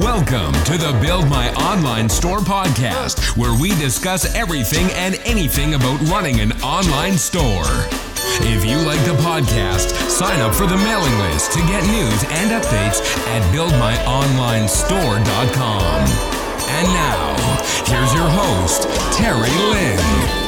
Welcome to the Build My Online Store podcast, where we discuss everything and anything about running an online store. If you like the podcast, sign up for the mailing list to get news and updates at buildmyonlinestore.com. And now, here's your host, Terry Lin.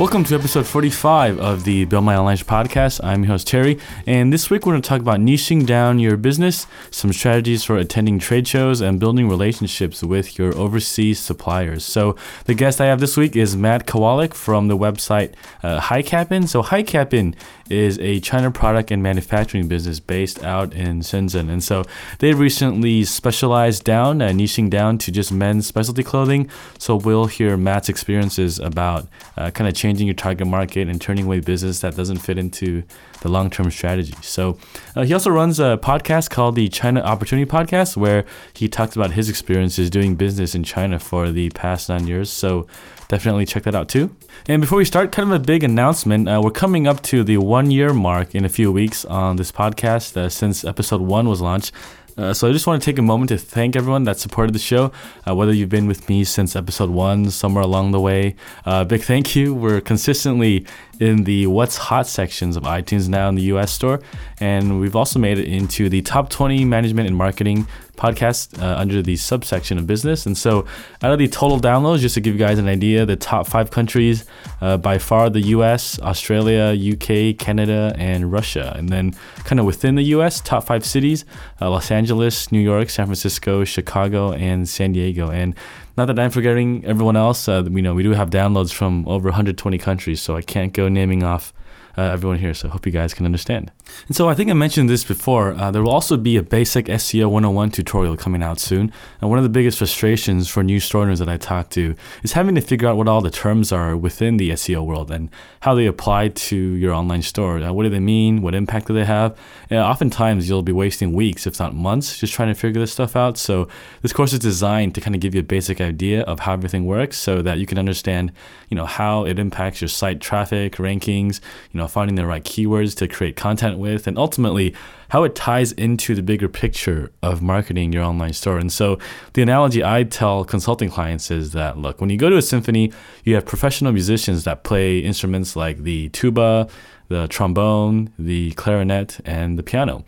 Welcome to episode 45 of the Build My Online podcast. I'm your host, Terry, and this week we're going to talk about niching down your business, some strategies for attending trade shows, and building relationships with your overseas suppliers. So, the guest I have this week is Matt Kowalak from the website uh, HiCapin. So, HiCapin is a China product and manufacturing business based out in Shenzhen. And so, they recently specialized down, uh, niching down to just men's specialty clothing. So, we'll hear Matt's experiences about uh, kind of changing changing your target market and turning away business that doesn't fit into the long term strategy. So uh, he also runs a podcast called the China Opportunity Podcast, where he talks about his experiences doing business in China for the past nine years. So definitely check that out too. And before we start, kind of a big announcement. Uh, we're coming up to the one year mark in a few weeks on this podcast uh, since episode one was launched. Uh, so I just want to take a moment to thank everyone that supported the show, uh, whether you've been with me since episode one, somewhere along the way. Uh, big thank you. We're consistently in the What's Hot sections of iTunes now in the US store. And we've also made it into the top 20 management and marketing podcast uh, under the subsection of business. And so, out of the total downloads, just to give you guys an idea, the top five countries uh, by far the US, Australia, UK, Canada, and Russia. And then, kind of within the US, top five cities uh, Los Angeles, New York, San Francisco, Chicago, and San Diego. And not that I'm forgetting everyone else. Uh, we know we do have downloads from over 120 countries, so I can't go naming off uh, everyone here. So hope you guys can understand. And so I think I mentioned this before. Uh, there will also be a basic SEO 101 tutorial coming out soon. And one of the biggest frustrations for new store owners that I talk to is having to figure out what all the terms are within the SEO world and how they apply to your online store. Uh, what do they mean? What impact do they have? And oftentimes you'll be wasting weeks, if not months, just trying to figure this stuff out. So this course is designed to kind of give you a basic idea of how everything works so that you can understand, you know, how it impacts your site traffic, rankings, you know, finding the right keywords to create content with, and ultimately how it ties into the bigger picture of marketing your online store. And so the analogy I tell consulting clients is that look, when you go to a symphony, you have professional musicians that play instruments like the tuba, the trombone, the clarinet, and the piano.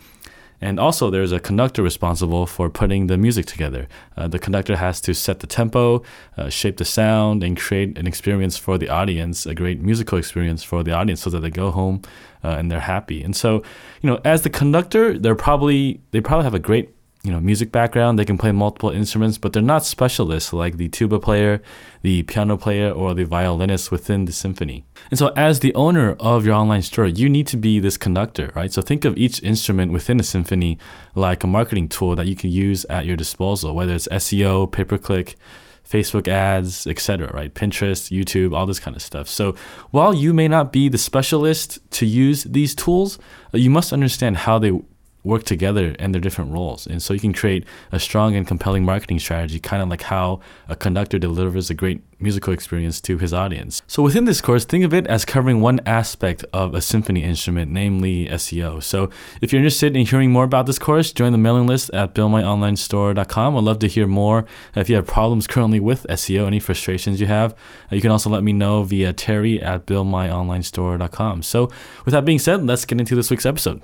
And also, there's a conductor responsible for putting the music together. Uh, the conductor has to set the tempo, uh, shape the sound, and create an experience for the audience, a great musical experience for the audience, so that they go home uh, and they're happy. And so, you know, as the conductor, they're probably they probably have a great you know music background they can play multiple instruments but they're not specialists like the tuba player the piano player or the violinist within the symphony and so as the owner of your online store you need to be this conductor right so think of each instrument within a symphony like a marketing tool that you can use at your disposal whether it's seo pay per click Facebook ads, etc., right? Pinterest, YouTube, all this kind of stuff. So while you may not be the specialist to use these tools, you must understand how they work together and their different roles. And so you can create a strong and compelling marketing strategy, kind of like how a conductor delivers a great musical experience to his audience. So within this course, think of it as covering one aspect of a symphony instrument, namely SEO. So if you're interested in hearing more about this course, join the mailing list at buildmyonlinestore.com. I'd love to hear more. If you have problems currently with SEO, any frustrations you have, uh, you can also let me know via terry at buildmyonlinestore.com. So with that being said, let's get into this week's episode.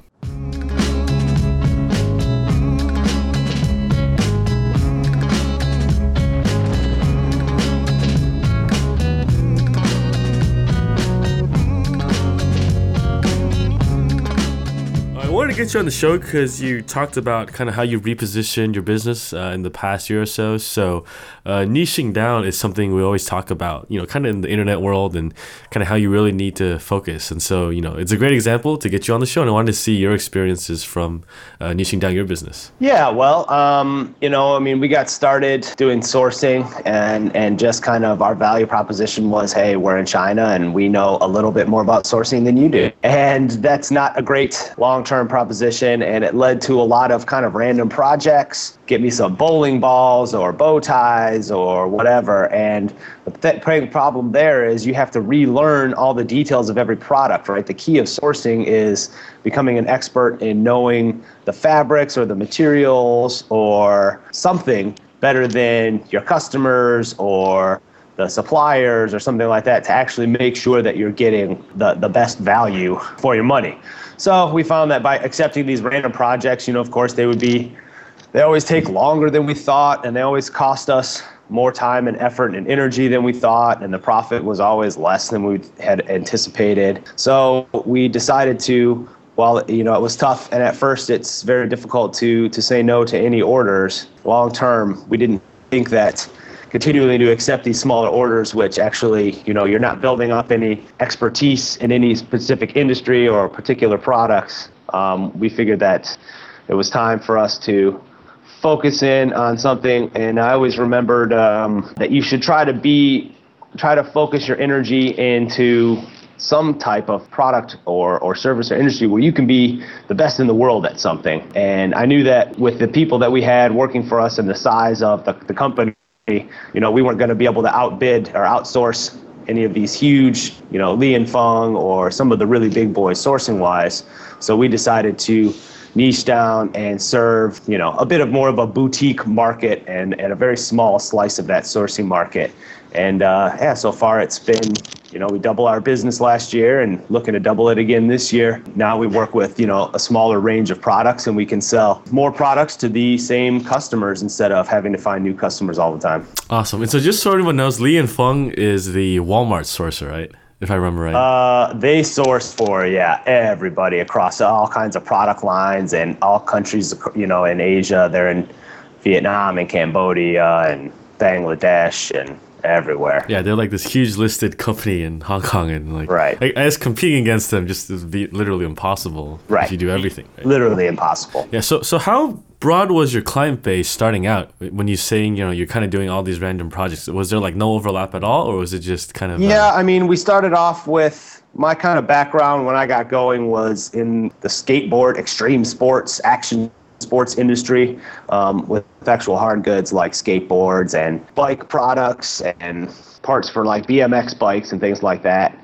Get you on the show because you talked about kind of how you repositioned your business uh, in the past year or so. So, uh, niching down is something we always talk about, you know, kind of in the internet world and kind of how you really need to focus. And so, you know, it's a great example to get you on the show. And I wanted to see your experiences from uh, niching down your business. Yeah, well, um, you know, I mean, we got started doing sourcing and, and just kind of our value proposition was, hey, we're in China and we know a little bit more about sourcing than you do. And that's not a great long term proposition proposition, and it led to a lot of kind of random projects. Get me some bowling balls or bow ties or whatever. And the th- problem there is you have to relearn all the details of every product, right? The key of sourcing is becoming an expert in knowing the fabrics or the materials or something better than your customers or the suppliers or something like that to actually make sure that you're getting the, the best value for your money. So we found that by accepting these random projects, you know, of course, they would be, they always take longer than we thought, and they always cost us more time and effort and energy than we thought, and the profit was always less than we had anticipated. So we decided to, while you know it was tough, and at first it's very difficult to to say no to any orders. Long term, we didn't think that continually to accept these smaller orders, which actually, you know, you're not building up any expertise in any specific industry or particular products. Um, we figured that it was time for us to focus in on something. And I always remembered um, that you should try to be, try to focus your energy into some type of product or, or service or industry where you can be the best in the world at something. And I knew that with the people that we had working for us and the size of the, the company, you know, we weren't going to be able to outbid or outsource any of these huge, you know, Li and Fung or some of the really big boys sourcing wise. So we decided to niche down and serve, you know, a bit of more of a boutique market and, and a very small slice of that sourcing market. And uh, yeah, so far it's been, you know, we doubled our business last year and looking to double it again this year. Now we work with, you know, a smaller range of products and we can sell more products to the same customers instead of having to find new customers all the time. Awesome. And so just so everyone knows, Li and Fung is the Walmart sourcer, right? If I remember right. Uh, they source for yeah everybody across all kinds of product lines and all countries. You know, in Asia, they're in Vietnam and Cambodia and Bangladesh and everywhere. Yeah, they're like this huge listed company in Hong Kong, and like, right. I, I guess competing against them just is literally impossible. Right. If you do everything. Right? Literally impossible. Yeah. So, so how broad was your client base starting out when you're saying you know you're kind of doing all these random projects? Was there like no overlap at all, or was it just kind of? Yeah, uh, I mean, we started off with my kind of background when I got going was in the skateboard, extreme sports, action sports industry um, with actual hard goods like skateboards and bike products and parts for like BMX bikes and things like that.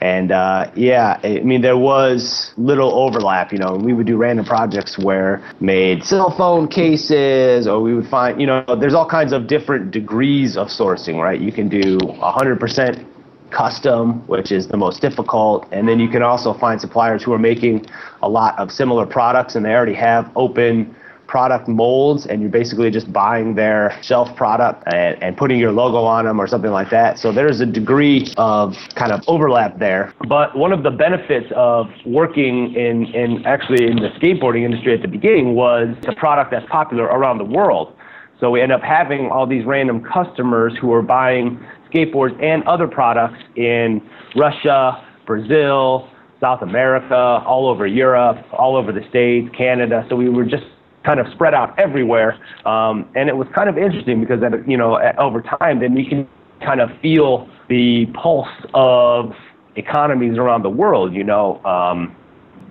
And uh, yeah, I mean, there was little overlap. You know, we would do random projects where made cell phone cases, or we would find, you know, there's all kinds of different degrees of sourcing, right? You can do 100% custom, which is the most difficult. And then you can also find suppliers who are making a lot of similar products and they already have open product molds and you're basically just buying their shelf product and, and putting your logo on them or something like that. So there's a degree of kind of overlap there. But one of the benefits of working in, in actually in the skateboarding industry at the beginning was a product that's popular around the world. So we end up having all these random customers who are buying skateboards and other products in Russia, Brazil, South America, all over Europe, all over the States, Canada. So we were just kind of spread out everywhere. Um, and it was kind of interesting because, at, you know, at, over time, then we can kind of feel the pulse of economies around the world. You know, um,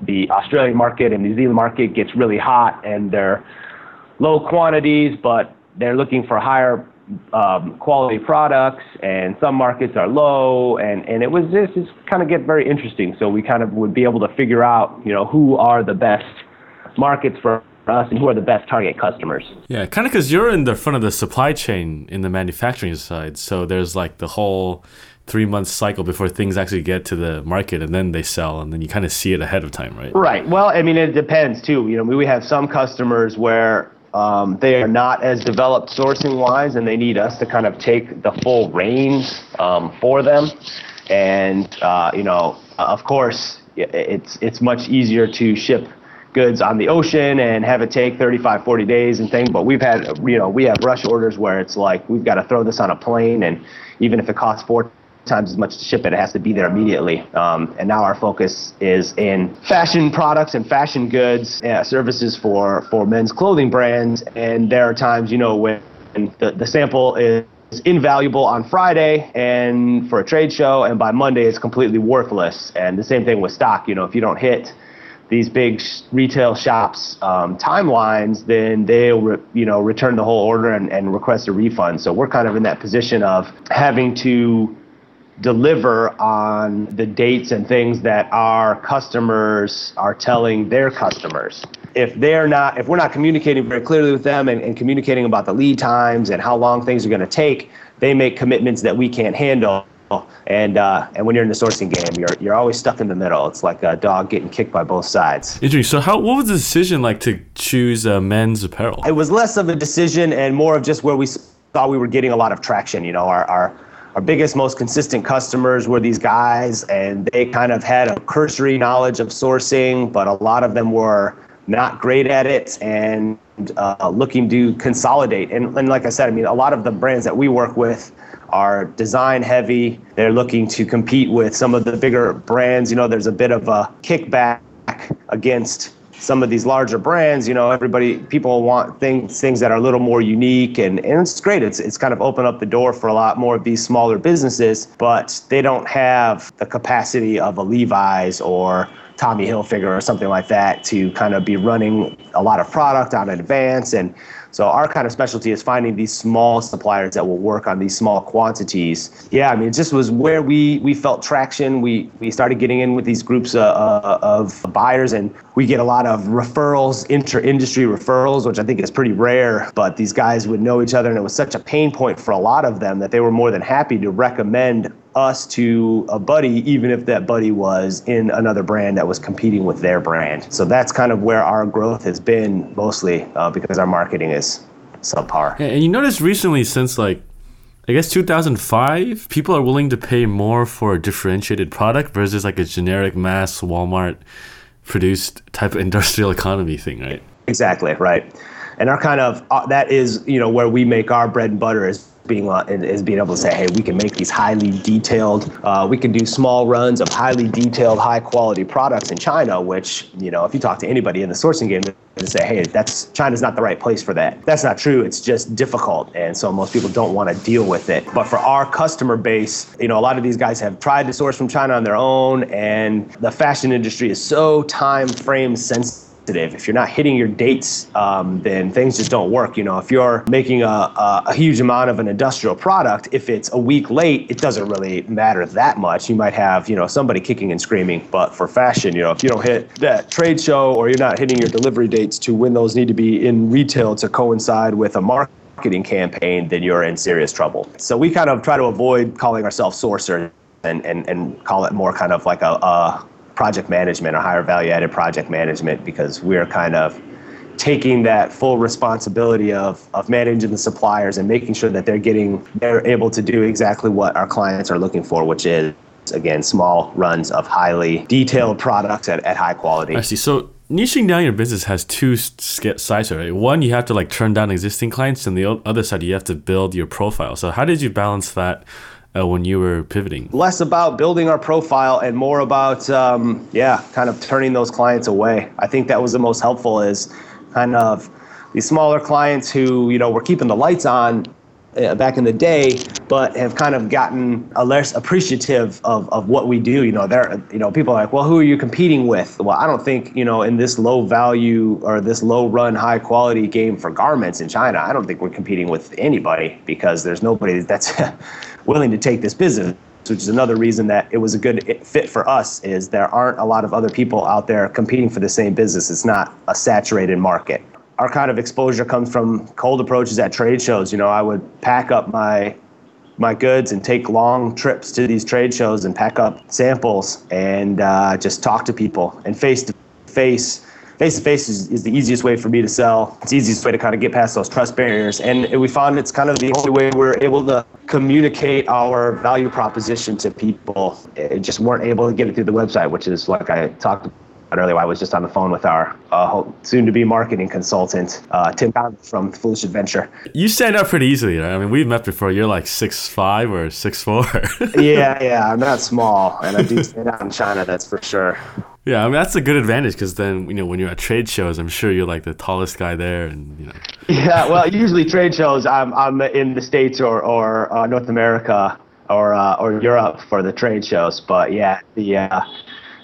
the Australian market and New Zealand market gets really hot and they're low quantities, but they're looking for higher um, quality products, and some markets are low, and, and it was just, just kind of get very interesting. So we kind of would be able to figure out, you know, who are the best markets for us and who are the best target customers. Yeah, kind of because you're in the front of the supply chain in the manufacturing side, so there's like the whole three month cycle before things actually get to the market and then they sell and then you kind of see it ahead of time right right well i mean it depends too you know we have some customers where um, they are not as developed sourcing wise, and they need us to kind of take the full reins um, for them. And uh, you know, of course, it's it's much easier to ship goods on the ocean and have it take 35 40 days and things but we've had you know we have rush orders where it's like we've got to throw this on a plane and even if it costs four times as much to ship it. It has to be there immediately. Um, and now our focus is in fashion products and fashion goods, uh, services for, for men's clothing brands. And there are times, you know, when the, the sample is invaluable on Friday and for a trade show, and by Monday it's completely worthless. And the same thing with stock. You know, if you don't hit these big sh- retail shops um, timelines, then they'll re- you know return the whole order and, and request a refund. So we're kind of in that position of having to deliver on the dates and things that our customers are telling their customers. If they're not, if we're not communicating very clearly with them and, and communicating about the lead times and how long things are going to take, they make commitments that we can't handle. And uh, and when you're in the sourcing game, you're you're always stuck in the middle. It's like a dog getting kicked by both sides. Interesting. So, how what was the decision like to choose uh, men's apparel? It was less of a decision and more of just where we thought we were getting a lot of traction. You know, our our our biggest, most consistent customers were these guys, and they kind of had a cursory knowledge of sourcing, but a lot of them were not great at it and uh, looking to consolidate. And, and like I said, I mean, a lot of the brands that we work with are design heavy. They're looking to compete with some of the bigger brands. You know, there's a bit of a kickback against some of these larger brands, you know, everybody, people want things things that are a little more unique, and, and it's great. It's it's kind of opened up the door for a lot more of these smaller businesses, but they don't have the capacity of a Levi's or Tommy Hilfiger or something like that to kind of be running a lot of product on advance and so our kind of specialty is finding these small suppliers that will work on these small quantities. Yeah, I mean, it just was where we we felt traction. We we started getting in with these groups uh, uh, of buyers, and we get a lot of referrals, inter-industry referrals, which I think is pretty rare. But these guys would know each other, and it was such a pain point for a lot of them that they were more than happy to recommend us to a buddy, even if that buddy was in another brand that was competing with their brand. So that's kind of where our growth has been mostly uh, because our marketing is subpar. And you notice recently, since like I guess 2005, people are willing to pay more for a differentiated product versus like a generic mass Walmart produced type of industrial economy thing, right? Exactly, right. And our kind of uh, that is, you know, where we make our bread and butter is being uh, is being able to say, hey, we can make these highly detailed. Uh, we can do small runs of highly detailed, high quality products in China. Which you know, if you talk to anybody in the sourcing game, they say, hey, that's China's not the right place for that. That's not true. It's just difficult, and so most people don't want to deal with it. But for our customer base, you know, a lot of these guys have tried to source from China on their own, and the fashion industry is so time frame sensitive if you're not hitting your dates, um, then things just don't work. You know, if you're making a, a, a, huge amount of an industrial product, if it's a week late, it doesn't really matter that much. You might have, you know, somebody kicking and screaming. But for fashion, you know, if you don't hit that trade show or you're not hitting your delivery dates to when those need to be in retail to coincide with a market marketing campaign, then you're in serious trouble. So we kind of try to avoid calling ourselves sourcers and, and, and call it more kind of like a, a project management or higher value added project management because we're kind of taking that full responsibility of, of managing the suppliers and making sure that they're getting they're able to do exactly what our clients are looking for which is again small runs of highly detailed products at, at high quality. I see. So niching down your business has two sides right? One you have to like turn down existing clients and the other side you have to build your profile. So how did you balance that uh, when you were pivoting? Less about building our profile and more about, um, yeah, kind of turning those clients away. I think that was the most helpful is kind of these smaller clients who, you know, were keeping the lights on uh, back in the day, but have kind of gotten less appreciative of, of what we do. You know, there, you know, people are like, well, who are you competing with? Well, I don't think, you know, in this low value or this low run, high quality game for garments in China, I don't think we're competing with anybody because there's nobody that's willing to take this business which is another reason that it was a good fit for us is there aren't a lot of other people out there competing for the same business it's not a saturated market our kind of exposure comes from cold approaches at trade shows you know i would pack up my my goods and take long trips to these trade shows and pack up samples and uh, just talk to people and face to face face to face is the easiest way for me to sell. It's the easiest way to kind of get past those trust barriers. And we found it's kind of the only way we're able to communicate our value proposition to people. It just weren't able to get it through the website, which is like I talked earlier. I was just on the phone with our uh, soon-to-be marketing consultant, uh, Tim from Foolish Adventure. You stand out pretty easily. Right? I mean, we've met before. You're like six five or six four. yeah, yeah. I'm not small, and I do stand out in China. That's for sure. Yeah, I mean that's a good advantage because then you know when you're at trade shows, I'm sure you're like the tallest guy there, and you know. Yeah, well, usually trade shows, I'm I'm in the states or or uh, North America or uh, or Europe for the trade shows, but yeah, the uh,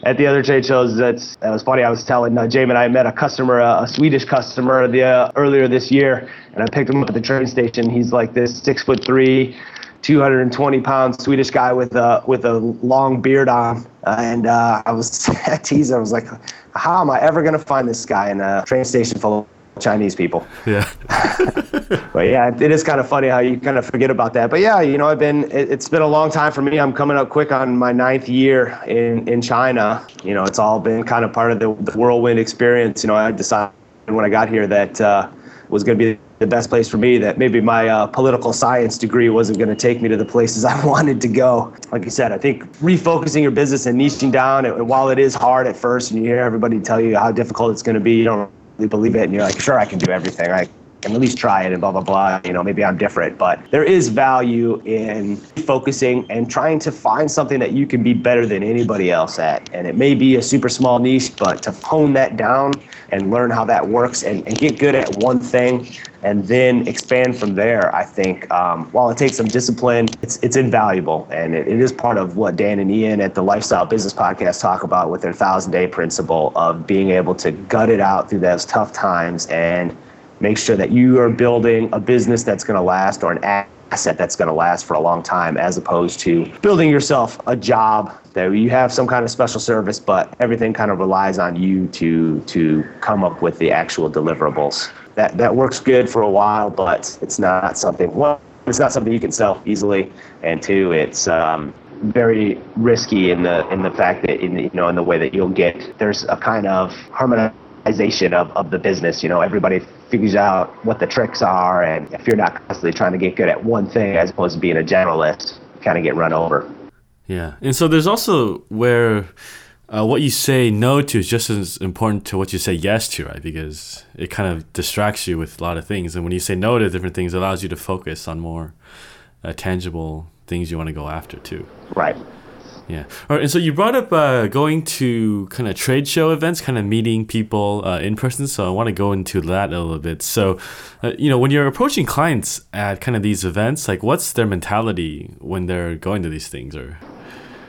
at the other trade shows. That's that was funny. I was telling uh, Jamin I met a customer, a Swedish customer, the uh, earlier this year, and I picked him up at the train station. He's like this six foot three. 220 pound Swedish guy with a with a long beard on, and uh, I was teasing. I was like, "How am I ever gonna find this guy in a train station full Chinese people. Yeah. but yeah, it is kind of funny how you kind of forget about that. But yeah, you know, I've been, it, has been a long time for me. I'm coming up quick on my ninth year in, in China. You know, it's all been kind of part of the, the whirlwind experience. You know, I decided when I got here that uh, was going to be the best place for me that maybe my uh, political science degree wasn't going to take me to the places I wanted to go. Like you said, I think refocusing your business and niching down, and while it is hard at first and you hear everybody tell you how difficult it's going to be, you don't believe it and you're like, sure, I can do everything. I can at least try it and blah, blah, blah. You know, maybe I'm different. But there is value in focusing and trying to find something that you can be better than anybody else at. And it may be a super small niche, but to hone that down and learn how that works and, and get good at one thing and then expand from there. I think um, while it takes some discipline, it's it's invaluable, and it, it is part of what Dan and Ian at the Lifestyle Business Podcast talk about with their thousand day principle of being able to gut it out through those tough times and make sure that you are building a business that's going to last or an asset that's going to last for a long time as opposed to building yourself a job that you have some kind of special service but everything kind of relies on you to to come up with the actual deliverables that that works good for a while, but it's not something. One, it's not something you can sell easily, and two, it's um, very risky in the in the fact that in you know in the way that you'll get there's a kind of harmonization of, of the business. You know, everybody figures out what the tricks are, and if you're not constantly trying to get good at one thing as opposed to being a generalist, you kind of get run over. Yeah, and so there's also where uh, what you say no to is just as important to what you say yes to, right? Because it kind of distracts you with a lot of things. And when you say no to different things, it allows you to focus on more uh, tangible things you want to go after, too. Right. Yeah. All right. And so you brought up uh, going to kind of trade show events, kind of meeting people uh, in person. So I want to go into that a little bit. So, uh, you know, when you're approaching clients at kind of these events, like what's their mentality when they're going to these things or?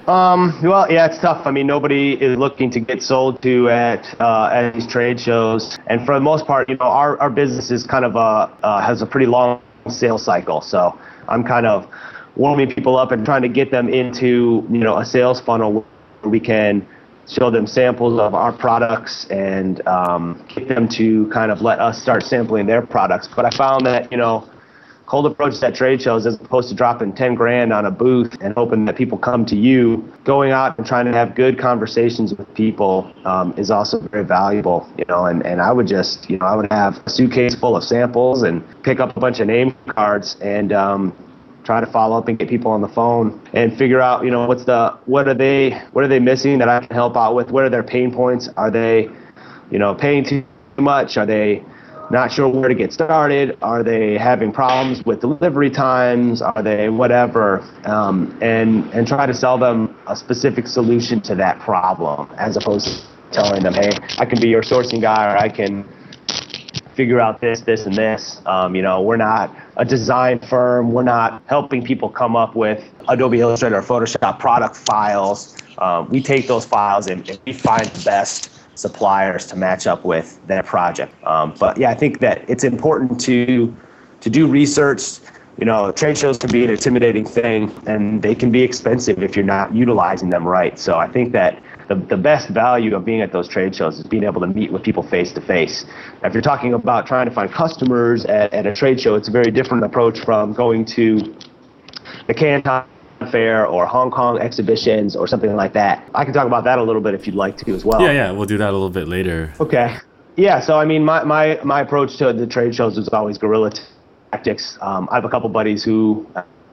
Um, well, yeah, it's tough. I mean, nobody is looking to get sold to at uh, at these trade shows, and for the most part, you know, our, our business is kind of a uh, has a pretty long sales cycle. So I'm kind of warming people up and trying to get them into you know a sales funnel where we can show them samples of our products and um, get them to kind of let us start sampling their products. But I found that you know cold approach at trade shows as opposed to dropping 10 grand on a booth and hoping that people come to you going out and trying to have good conversations with people um, is also very valuable you know and, and i would just you know i would have a suitcase full of samples and pick up a bunch of name cards and um, try to follow up and get people on the phone and figure out you know what's the what are they what are they missing that i can help out with what are their pain points are they you know paying too much are they not sure where to get started. Are they having problems with delivery times? Are they whatever? Um, and and try to sell them a specific solution to that problem, as opposed to telling them, hey, I can be your sourcing guy, or I can figure out this, this, and this. Um, you know, we're not a design firm. We're not helping people come up with Adobe Illustrator or Photoshop product files. Um, we take those files and, and we find the best suppliers to match up with their project. Um, but yeah, I think that it's important to to do research. You know, trade shows can be an intimidating thing, and they can be expensive if you're not utilizing them right. So I think that the, the best value of being at those trade shows is being able to meet with people face to face. If you're talking about trying to find customers at, at a trade show, it's a very different approach from going to the Canton Fair or Hong Kong exhibitions or something like that. I can talk about that a little bit if you'd like to as well. Yeah, yeah, we'll do that a little bit later. Okay. Yeah, so I mean, my, my, my approach to the trade shows is always guerrilla tactics. Um, I have a couple buddies who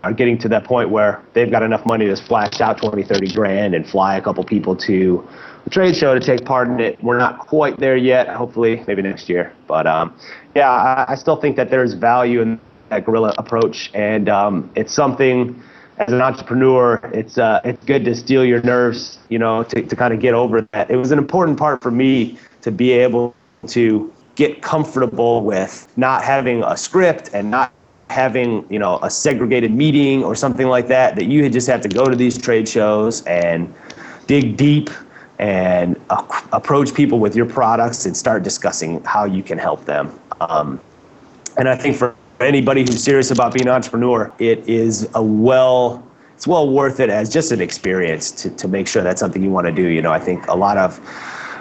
are getting to that point where they've got enough money to splash out 20, 30 grand and fly a couple people to the trade show to take part in it. We're not quite there yet. Hopefully, maybe next year. But um, yeah, I, I, still think that there's value in that guerrilla approach, and um, it's something as an entrepreneur, it's uh, it's good to steel your nerves, you know, to, to kind of get over that. It was an important part for me to be able to get comfortable with not having a script and not having you know a segregated meeting or something like that. That you just have to go to these trade shows and dig deep and uh, approach people with your products and start discussing how you can help them. Um, and I think for anybody who's serious about being an entrepreneur, it is a well it's well worth it as just an experience to, to make sure that's something you want to do. You know, I think a lot of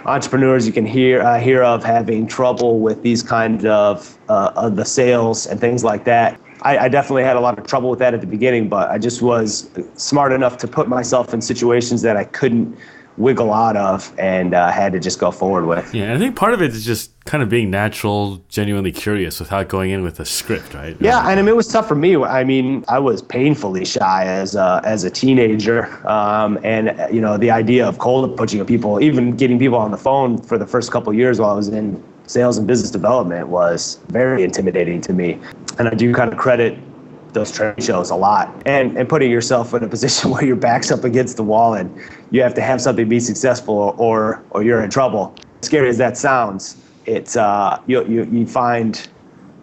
entrepreneurs you can hear uh, hear of having trouble with these kind of uh, of the sales and things like that. I, I, definitely had a lot of trouble with that at the beginning, but I just was smart enough to put myself in situations that I couldn't wiggle out of and uh, had to just go forward with. Yeah, I think part of it is just kind of being natural, genuinely curious without going in with a script, right? Yeah, and I mean, it was tough for me. I mean, I was painfully shy as a, as a teenager, um, and you know, the idea of cold approaching people, even getting people on the phone for the first couple years while I was in sales and business development was very intimidating to me. And I do kind of credit those trade shows a lot. And and putting yourself in a position where your back's up against the wall and you have to have something be successful or or or you're in trouble. Scary as that sounds it's uh you you, you find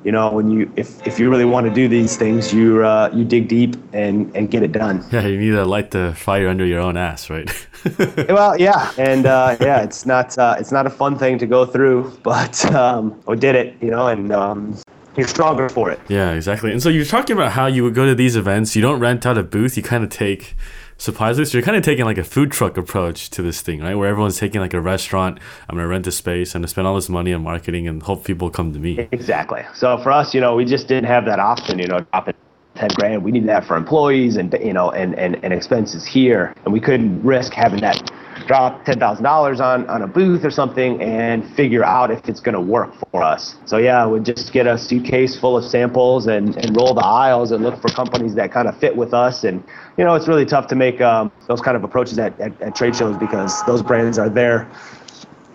you know when you if, if you really want to do these things you uh, you dig deep and and get it done. Yeah you need to light the fire under your own ass right? Well yeah and uh, yeah it's not uh, it's not a fun thing to go through but um, we did it you know and um, you're stronger for it. Yeah, exactly. And so you're talking about how you would go to these events. You don't rent out a booth. You kind of take supplies. So you're kind of taking like a food truck approach to this thing, right? Where everyone's taking like a restaurant. I'm gonna rent a space. I'm gonna spend all this money on marketing and hope people come to me. Exactly. So for us, you know, we just didn't have that option. You know, drop it 10 grand. We needed that for employees and you know and, and, and expenses here, and we couldn't risk having that drop $10,000 on, on a booth or something and figure out if it's going to work for us. So yeah, we'd just get a suitcase full of samples and, and roll the aisles and look for companies that kind of fit with us. And, you know, it's really tough to make um, those kind of approaches at, at, at trade shows because those brands are there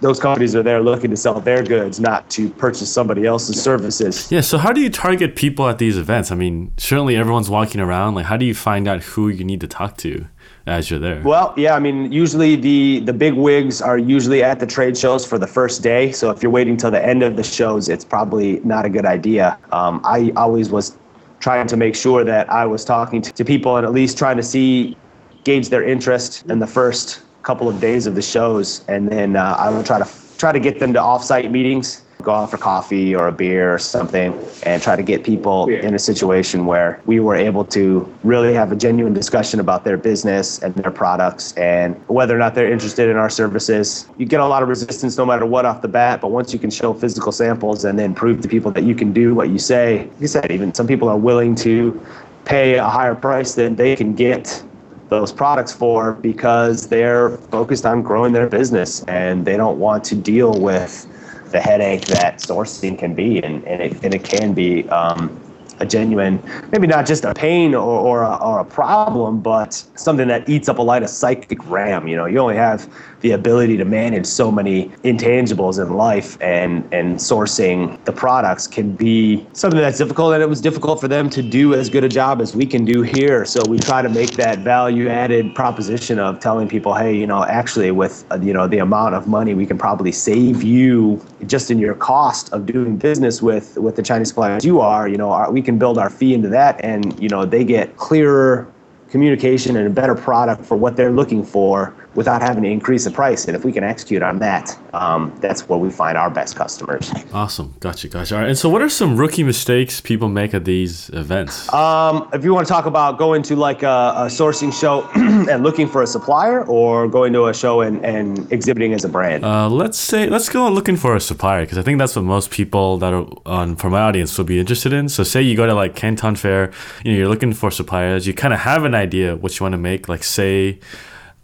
those companies are there looking to sell their goods, not to purchase somebody else's services. Yeah. So how do you target people at these events? I mean, certainly everyone's walking around. Like, how do you find out who you need to talk to? As you're there? Well, yeah, I mean, usually the the big wigs are usually at the trade shows for the first day. So if you're waiting till the end of the shows, it's probably not a good idea. Um, I always was trying to make sure that I was talking to, to people and at least trying to see gauge their interest in the first couple of days of the shows, and then uh, I would try to try to get them to offsite meetings go out for coffee or a beer or something and try to get people in a situation where we were able to really have a genuine discussion about their business and their products and whether or not they're interested in our services. You get a lot of resistance no matter what off the bat, but once you can show physical samples and then prove to people that you can do what you say, like you said, even some people are willing to pay a higher price than they can get those products for because they're focused on growing their business and they don't want to deal with the headache that sourcing can be, and, and, it, and it can be um, a genuine, maybe not just a pain or, or, a, or a problem, but something that eats up a lot of psychic RAM. You know, you only have the ability to manage so many intangibles in life and and sourcing the products can be something that's difficult and it was difficult for them to do as good a job as we can do here. So we try to make that value added proposition of telling people hey you know actually with you know the amount of money we can probably save you just in your cost of doing business with with the Chinese suppliers you are you know our, we can build our fee into that. And you know they get clearer communication and a better product for what they're looking for without having to increase the price. And if we can execute on that, um, that's where we find our best customers. Awesome. Gotcha. Gotcha. All right. And so, what are some rookie mistakes people make at these events? Um, if you want to talk about going to like a, a sourcing show and looking for a supplier or going to a show and, and exhibiting as a brand? Uh, let's say, let's go looking for a supplier because I think that's what most people that are on for my audience will be interested in. So, say you go to like Canton Fair, you know, you're looking for suppliers, you kind of have an idea what you want to make. Like, say,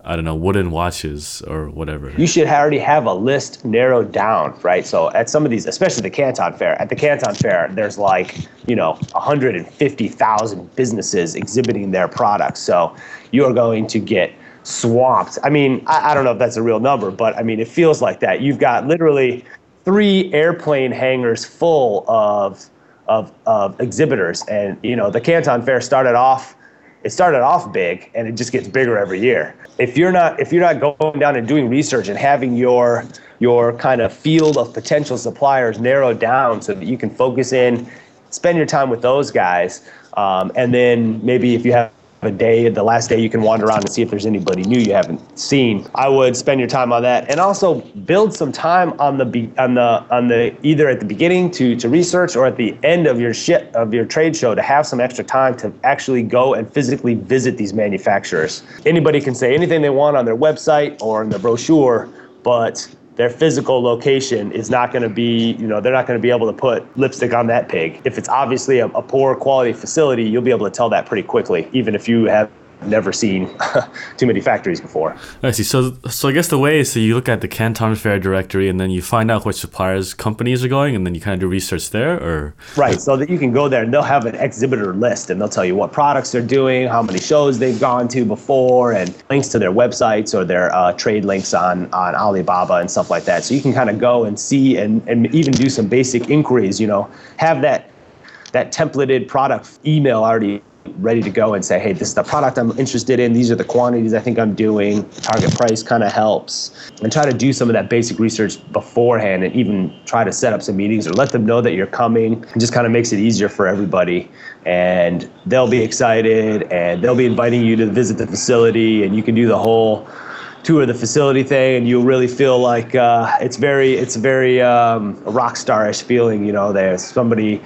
I don't know, wooden watches or whatever. You should already have a list narrowed down, right? So at some of these, especially the Canton Fair, at the Canton Fair, there's like, you know, 150,000 businesses exhibiting their products. So you are going to get swamped. I mean, I, I don't know if that's a real number, but I mean, it feels like that. You've got literally three airplane hangars full of, of, of exhibitors. And, you know, the Canton Fair started off it started off big and it just gets bigger every year. If you're not if you're not going down and doing research and having your your kind of field of potential suppliers narrowed down so that you can focus in, spend your time with those guys, um, and then maybe if you have a day, the last day you can wander around and see if there's anybody new you haven't seen. I would spend your time on that, and also build some time on the be, on the on the either at the beginning to to research or at the end of your shit of your trade show to have some extra time to actually go and physically visit these manufacturers. Anybody can say anything they want on their website or in the brochure, but their physical location is not going to be, you know, they're not going to be able to put lipstick on that pig. If it's obviously a, a poor quality facility, you'll be able to tell that pretty quickly, even if you have never seen too many factories before. I see. So, so I guess the way is so you look at the Canton Fair directory, and then you find out which suppliers companies are going, and then you kind of do research there, or right. So that you can go there, and they'll have an exhibitor list, and they'll tell you what products they're doing, how many shows they've gone to before, and links to their websites or their uh, trade links on on Alibaba and stuff like that. So you can kind of go and see, and and even do some basic inquiries. You know, have that that templated product email already ready to go and say, hey, this is the product I'm interested in. These are the quantities I think I'm doing. Target price kind of helps. And try to do some of that basic research beforehand and even try to set up some meetings or let them know that you're coming. It just kind of makes it easier for everybody. And they'll be excited and they'll be inviting you to visit the facility and you can do the whole tour of the facility thing and you'll really feel like uh, it's very it's very um, rock starish feeling you know there's somebody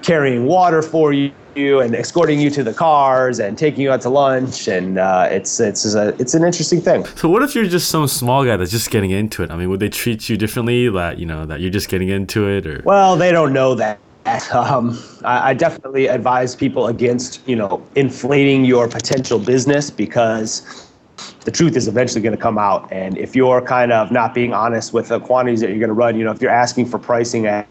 carrying water for you you and escorting you to the cars and taking you out to lunch and uh, it's it's a, it's an interesting thing. So what if you're just some small guy that's just getting into it? I mean, would they treat you differently that you know that you're just getting into it or? Well, they don't know that. Um, I, I definitely advise people against you know inflating your potential business because the truth is eventually going to come out. And if you're kind of not being honest with the quantities that you're going to run, you know, if you're asking for pricing at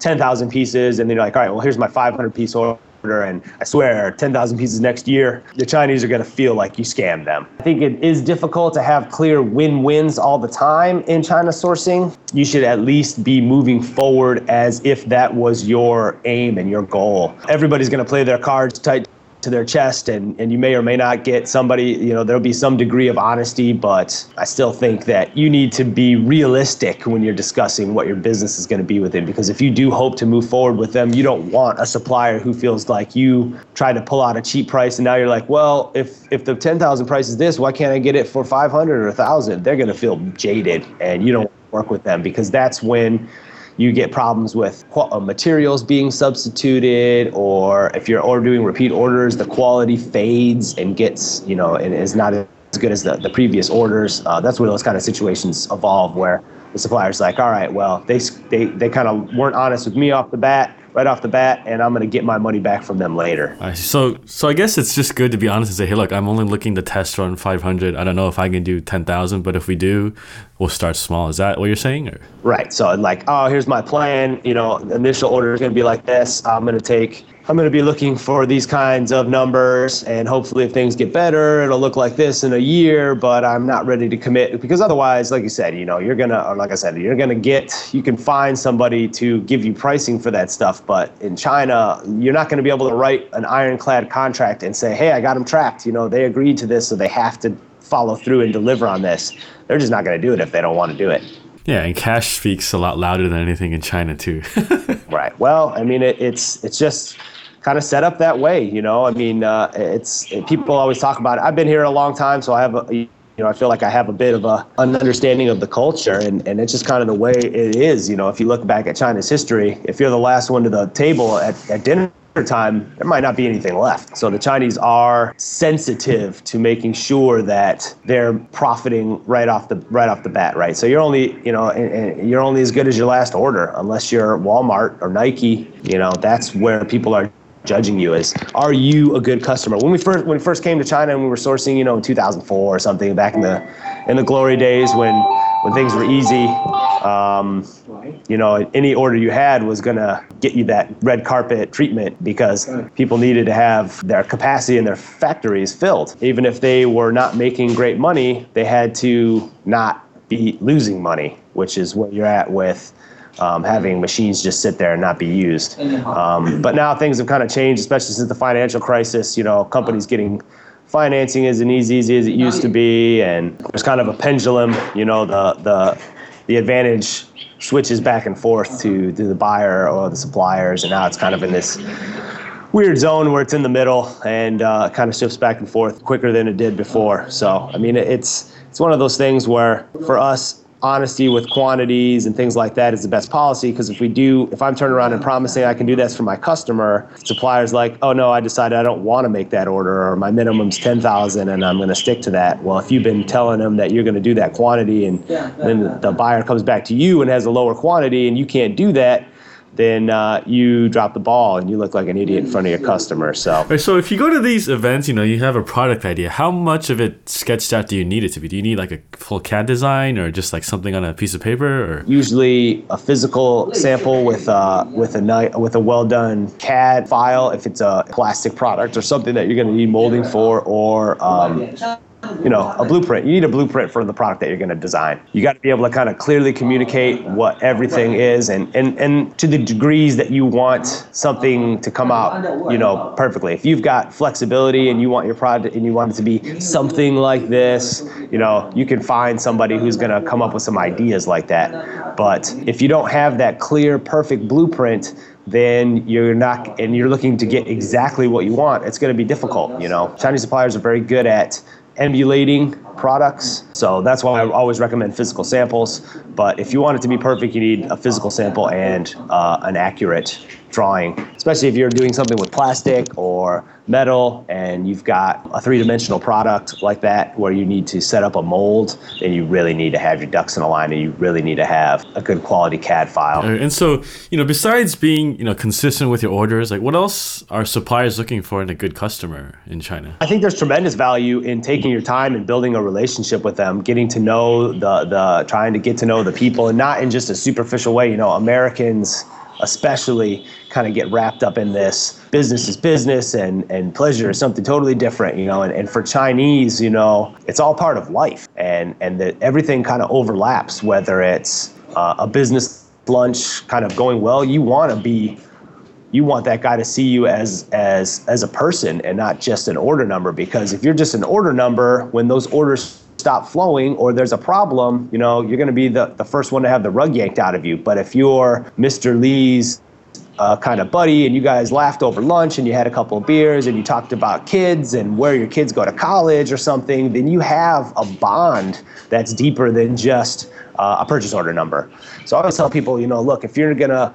10,000 pieces and then you're like, all right, well, here's my 500 piece order and I swear 10,000 pieces next year, the Chinese are going to feel like you scammed them. I think it is difficult to have clear win wins all the time in China sourcing. You should at least be moving forward as if that was your aim and your goal. Everybody's going to play their cards tight to their chest and, and you may or may not get somebody, you know, there'll be some degree of honesty, but I still think that you need to be realistic when you're discussing what your business is going to be with it. Because if you do hope to move forward with them, you don't want a supplier who feels like you tried to pull out a cheap price and now you're like, well, if if the 10,000 price is this, why can't I get it for 500 or 1,000? They're going to feel jaded and you don't work with them because that's when you get problems with uh, materials being substituted, or if you're doing repeat orders, the quality fades and gets, you know, and is not as good as the, the previous orders. Uh, that's where those kind of situations evolve, where the supplier's like, all right, well, they, they, they kind of weren't honest with me off the bat right off the bat, and I'm going to get my money back from them later. So, so I guess it's just good to be honest and say, hey, look, I'm only looking to test run 500. I don't know if I can do 10,000, but if we do, we'll start small. Is that what you're saying? Or? Right. So, like, oh, here's my plan. You know, initial order is going to be like this. I'm going to take I'm going to be looking for these kinds of numbers, and hopefully, if things get better, it'll look like this in a year. But I'm not ready to commit because otherwise, like you said, you know, you're gonna, or like I said, you're gonna get, you can find somebody to give you pricing for that stuff. But in China, you're not going to be able to write an ironclad contract and say, hey, I got them tracked. You know, they agreed to this, so they have to follow through and deliver on this. They're just not going to do it if they don't want to do it. Yeah, and cash speaks a lot louder than anything in China too. right. Well, I mean, it, it's it's just kind of set up that way. You know, I mean, uh, it's it, people always talk about it. I've been here a long time, so I have a you know I feel like I have a bit of a an understanding of the culture, and and it's just kind of the way it is. You know, if you look back at China's history, if you're the last one to the table at, at dinner time, there might not be anything left. So the Chinese are sensitive to making sure that they're profiting right off the right off the bat, right? So you're only, you know, you're only as good as your last order, unless you're Walmart or Nike. You know, that's where people are judging you as are you a good customer when we first when we first came to china and we were sourcing you know in 2004 or something back in the in the glory days when when things were easy um, you know any order you had was going to get you that red carpet treatment because people needed to have their capacity in their factories filled even if they were not making great money they had to not be losing money which is where you're at with um, having machines just sit there and not be used. Um, but now things have kind of changed, especially since the financial crisis. You know, companies getting financing isn't as easy as it used to be, and there's kind of a pendulum. You know, the the the advantage switches back and forth to, to the buyer or the suppliers, and now it's kind of in this weird zone where it's in the middle and uh, kind of shifts back and forth quicker than it did before. So I mean, it's it's one of those things where for us honesty with quantities and things like that is the best policy because if we do if i'm turning around and promising i can do this for my customer suppliers like oh no i decided i don't want to make that order or my minimum's 10000 and i'm going to stick to that. Well if you've been telling them that you're going to do that quantity and then the buyer comes back to you and has a lower quantity and you can't do that then uh, you drop the ball and you look like an idiot in front of your customer. So, Right, so if you go to these events, you know, you have a product idea. How much of it sketched out do you need it to be? Do you need like a full CAD design or just like something on a piece of paper? Or usually a physical sample with uh, with a ni- with a well done CAD file if it's a plastic product or something that you're going to need molding for, or um, you know, a blueprint. You need a blueprint for the product that you're going to design. You got to be able to kind of clearly communicate what everything is and, and, and to the degrees that you want something to come out, you know, perfectly. If you've got flexibility and you want your product and you want it to be something like this, you know, you can find somebody who's going to come up with some ideas like that. But if you don't have that clear, perfect blueprint, then you're not, and you're looking to get exactly what you want, it's going to be difficult. You know, Chinese suppliers are very good at emulating products. So that's why I always recommend physical samples. But if you want it to be perfect, you need a physical sample and uh, an accurate drawing, especially if you're doing something with plastic or metal and you've got a three-dimensional product like that where you need to set up a mold, then you really need to have your ducks in a line and you really need to have a good quality CAD file. And so, you know, besides being, you know, consistent with your orders, like what else are suppliers looking for in a good customer in China? I think there's tremendous value in taking your time and building a relationship with them, getting to know the the trying to get to know the people and not in just a superficial way. You know, Americans especially kind of get wrapped up in this business is business and, and pleasure is something totally different, you know, and, and for Chinese, you know, it's all part of life and, and that everything kind of overlaps, whether it's uh, a business lunch kind of going well, you want to be you want that guy to see you as as as a person and not just an order number because if you're just an order number when those orders stop flowing or there's a problem you know you're going to be the, the first one to have the rug yanked out of you. But if you're mr lee's uh, kind of buddy and you guys laughed over lunch and you had a couple of beers and you talked about kids and where your kids go to college or something then you have a bond that's deeper than just uh, a purchase order number. So i always tell people you know look if you're going to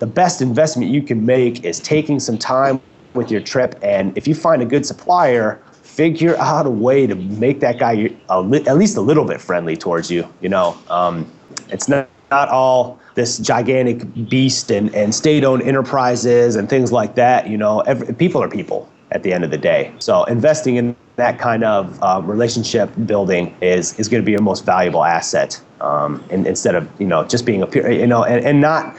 the best investment you can make is taking some time with your trip. And if you find a good supplier figure out a way to make that guy li- at least a little bit friendly towards you you know? Um, it's not, not all this gigantic beast and, and state-owned enterprises and things like that you know? Every, people are people at the end of the day. So investing in that kind of uh, relationship building is is going to be your most valuable asset um, and, instead of you know just being a peer you know and, and not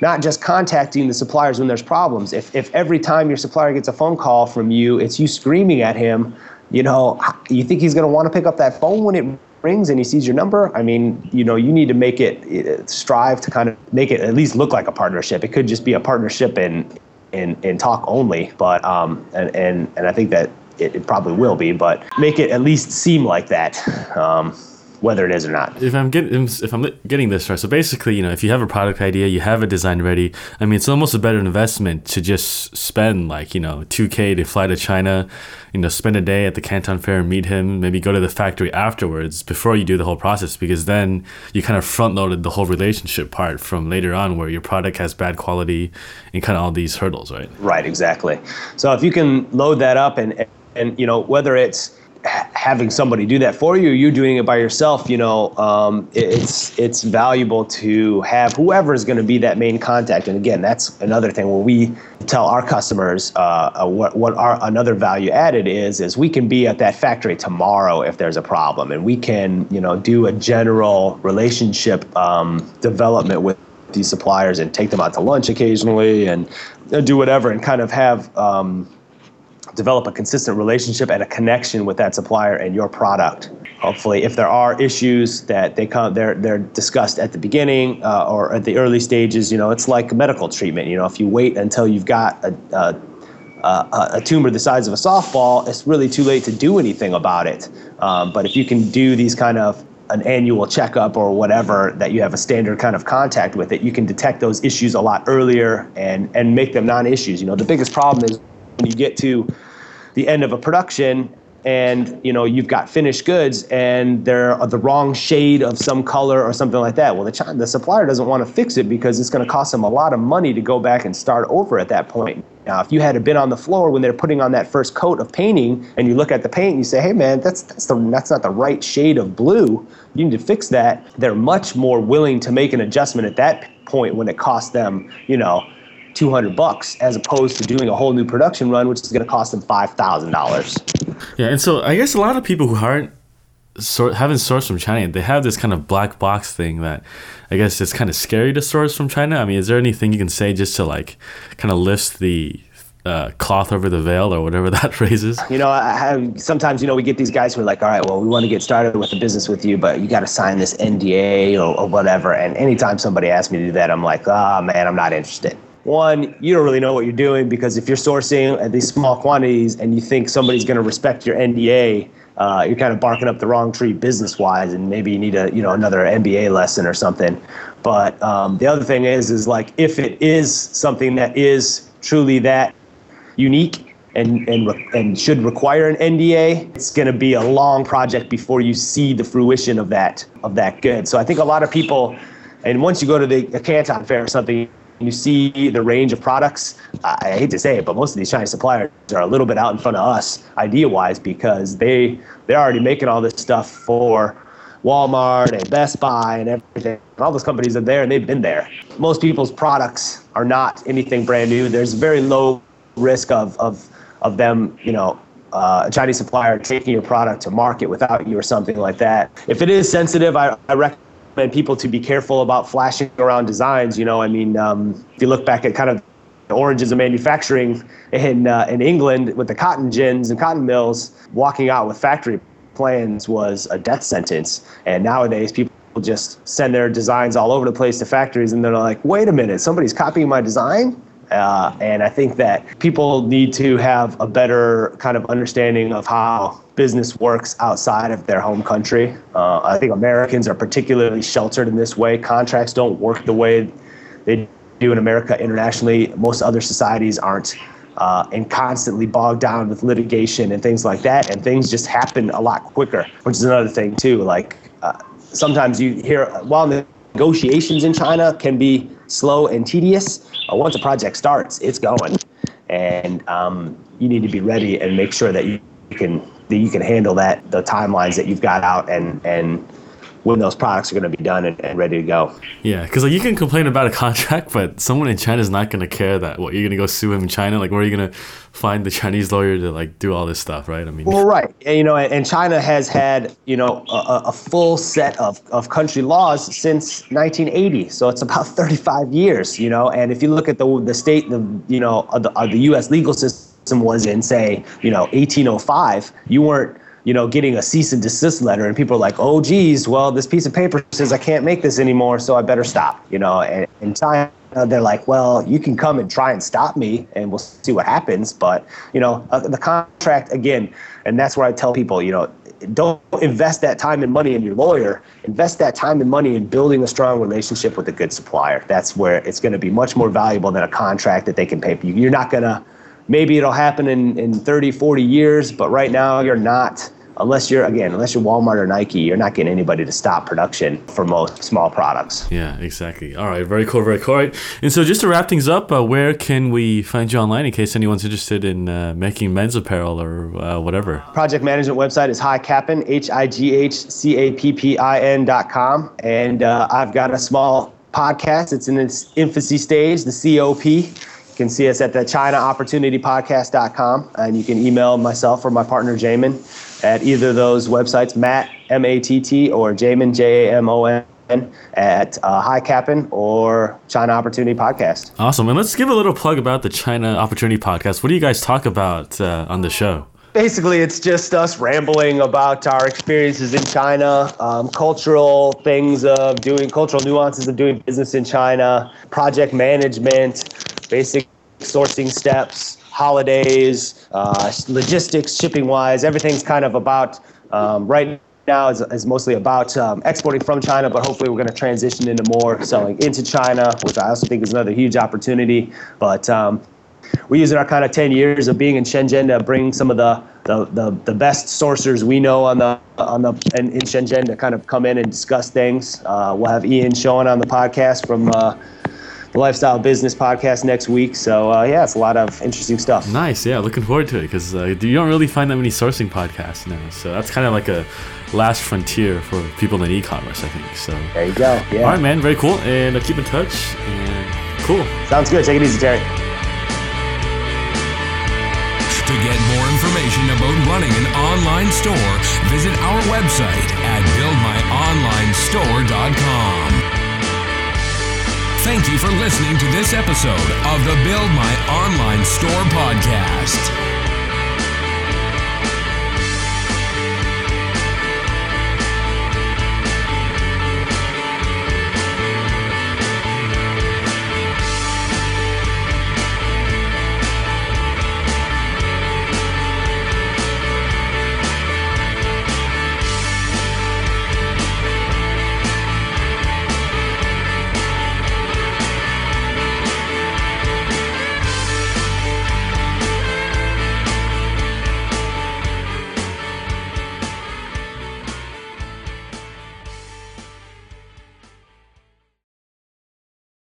not just contacting the suppliers when there's problems. If, if every time your supplier gets a phone call from you, it's you screaming at him, you know, you think he's going to want to pick up that phone when it rings and he sees your number? I mean, you know, you need to make it strive to kind of make it at least look like a partnership. It could just be a partnership in in, in talk only, but um, and and and I think that it, it probably will be, but make it at least seem like that. Um, whether it is or not. If I'm getting if I'm getting this right, so basically, you know, if you have a product idea, you have a design ready. I mean, it's almost a better investment to just spend like you know two k to fly to China, you know, spend a day at the Canton Fair and meet him. Maybe go to the factory afterwards before you do the whole process, because then you kind of front loaded the whole relationship part from later on, where your product has bad quality and kind of all these hurdles, right? Right, exactly. So if you can load that up and and you know whether it's having somebody do that for you, you doing it by yourself, you know, um, it's it's valuable to have whoever is going to be that main contact. And again, that's another thing where we tell our customers uh, what what our another value added is is we can be at that factory tomorrow if there's a problem, and we can you know do a general relationship um, development with these suppliers and take them out to lunch occasionally and do whatever and kind of have. Um, develop a consistent relationship and a connection with that supplier and your product. Hopefully, if there are issues that they come, they're they're discussed at the beginning uh, or at the early stages. You know, it's like medical treatment. You know, if you wait until you've got a, a uh, a tumor the size of a softball, it's really too late to do anything about it. Um, but if you can do these kind of an annual checkup or whatever that you have a standard kind of contact with it, you can detect those issues a lot earlier and and make them non-issues. You know, the biggest problem is when you get to the end of a production and you know you've got finished goods and they're the wrong shade of some color or something like that. Well, the the supplier doesn't want to fix it because it's going to cost them a lot of money to go back and start over at that point. Now, if you had been on the floor when they're putting on that first coat of painting, and you look at the paint and you say, "Hey, man, that's that's the that's not the right shade of blue. You need to fix that." They're much more willing to make an adjustment at that point when it costs them, you know, 200 bucks as opposed to doing a whole new production run which is going to cost them $5000 yeah and so i guess a lot of people who aren't sort haven't sourced from china they have this kind of black box thing that i guess it's kind of scary to source from china i mean is there anything you can say just to like kind of lift the uh, cloth over the veil or whatever that phrase is? You know, I have, sometimes, you know, we get these guys who are like, all right, well, we want to get started with a business with you, but you got to sign this NDA or, or, whatever. And anytime somebody asks me to do that, I'm like, ah, oh, man, I'm not interested one, you don't really know what you're doing because if you're sourcing at these small quantities and you think somebody's going to respect your NDA, uh, you're kind of barking up the wrong tree business-wise, and maybe you need a you know another MBA lesson or something. But um, the other thing is, is like if it is something that is truly that unique and and and should require an NDA, it's going to be a long project before you see the fruition of that of that good. So I think a lot of people, and once you go to the a Canton fair or something you see the range of products. I hate to say it, but most of these Chinese suppliers are a little bit out in front of us idea-wise because they they're already making all this stuff for Walmart and Best Buy and everything. All those companies are there and they've been there. Most people's products are not anything brand new. There's very low risk of of of them, you know, uh, a Chinese supplier taking your product to market without you or something like that. If it is sensitive, I, I recommend and people to be careful about flashing around designs. You know, I mean, um, if you look back at kind of the origins of manufacturing in uh, in England with the cotton gins and cotton mills, walking out with factory plans was a death sentence. And nowadays, people just send their designs all over the place to factories, and they're like, "Wait a minute, somebody's copying my design." Uh, and I think that people need to have a better kind of understanding of how business works outside of their home country. Uh, I think Americans are particularly sheltered in this way. Contracts don't work the way they do in America internationally. Most other societies aren't. Uh, and constantly bogged down with litigation and things like that, and things just happen a lot quicker, which is another thing too. Like uh, sometimes you hear while negotiations in China can be slow and tedious, uh, once a project starts, it's going, and um, you need to be ready and make sure that you can that you can handle that the timelines that you've got out and and when those products are going to be done and, and ready to go. Yeah, because like you can complain about a contract, but someone in China is not going to care that what you're going to go sue him in China. Like, where are you going to find the Chinese lawyer to like do all this stuff, right? I mean, well, right, and, you know, and China has had you know a, a full set of, of country laws since 1980, so it's about 35 years, you know. And if you look at the the state, the you know, of the, of the U.S. legal system was in say you know 1805, you weren't you know, getting a cease and desist letter, and people are like, "Oh, geez, well, this piece of paper says I can't make this anymore, so I better stop." You know, and in China, they're like, "Well, you can come and try and stop me, and we'll see what happens." But you know, uh, the contract again, and that's where I tell people, you know, don't invest that time and money in your lawyer. Invest that time and money in building a strong relationship with a good supplier. That's where it's going to be much more valuable than a contract that they can pay for you. You're not going to maybe it'll happen in, in 30, 40 years, but right now you're not unless you're again unless you're walmart or nike you're not getting anybody to stop production for most small products. Yeah exactly. All right very cool very cool. All right and so just to wrap things up uh, where can we find you online in case anyone's interested in uh, making men's apparel or uh, whatever? Project management website is highcappin h-i-g-h-c-a-p-p-i-n dot com. And uh, i've got a small podcast. It's in its infancy stage the cop you can see us at the china opportunity chinaopportunitypodcast.com and you can email myself or my partner jamon at either of those websites, Matt, M A T T, or Jamon, J A M O N. At uh, High Cappin or China Opportunity Podcast. Awesome. And let's give a little plug about the China Opportunity Podcast. What do you guys talk about uh, on the show? basically it's just us rambling about our experiences in china um, cultural things of doing cultural nuances of doing business in china project management basic sourcing steps holidays, uh, logistics, shipping wise. Everything's kind of about um, right now is, is mostly about um, exporting from China, but hopefully we're going to transition into more selling into China, which I also think is another huge opportunity. But um, we're using our kind of 10 years of being in Shenzhen to bring some of the, the, the, the best sourcers we know on the on the in, in Shenzhen to kind of come in and discuss things. Uh, we'll have Ian Schoen on the podcast from uh, Lifestyle Business Podcast next week. So uh, yeah, it's a lot of interesting stuff. Nice, yeah, looking forward to it because uh, you don't really find that many sourcing podcasts now. So that's kind of like a last frontier for people in e-commerce, I think. So there you go. Yeah. All right, man, very cool, and uh, keep in touch. And cool. Sounds good. Take it easy, Terry. To get more information about running an online store, visit our website at buildmyonlinestore.com. Thank you for listening to this episode of the Build My Online Store podcast.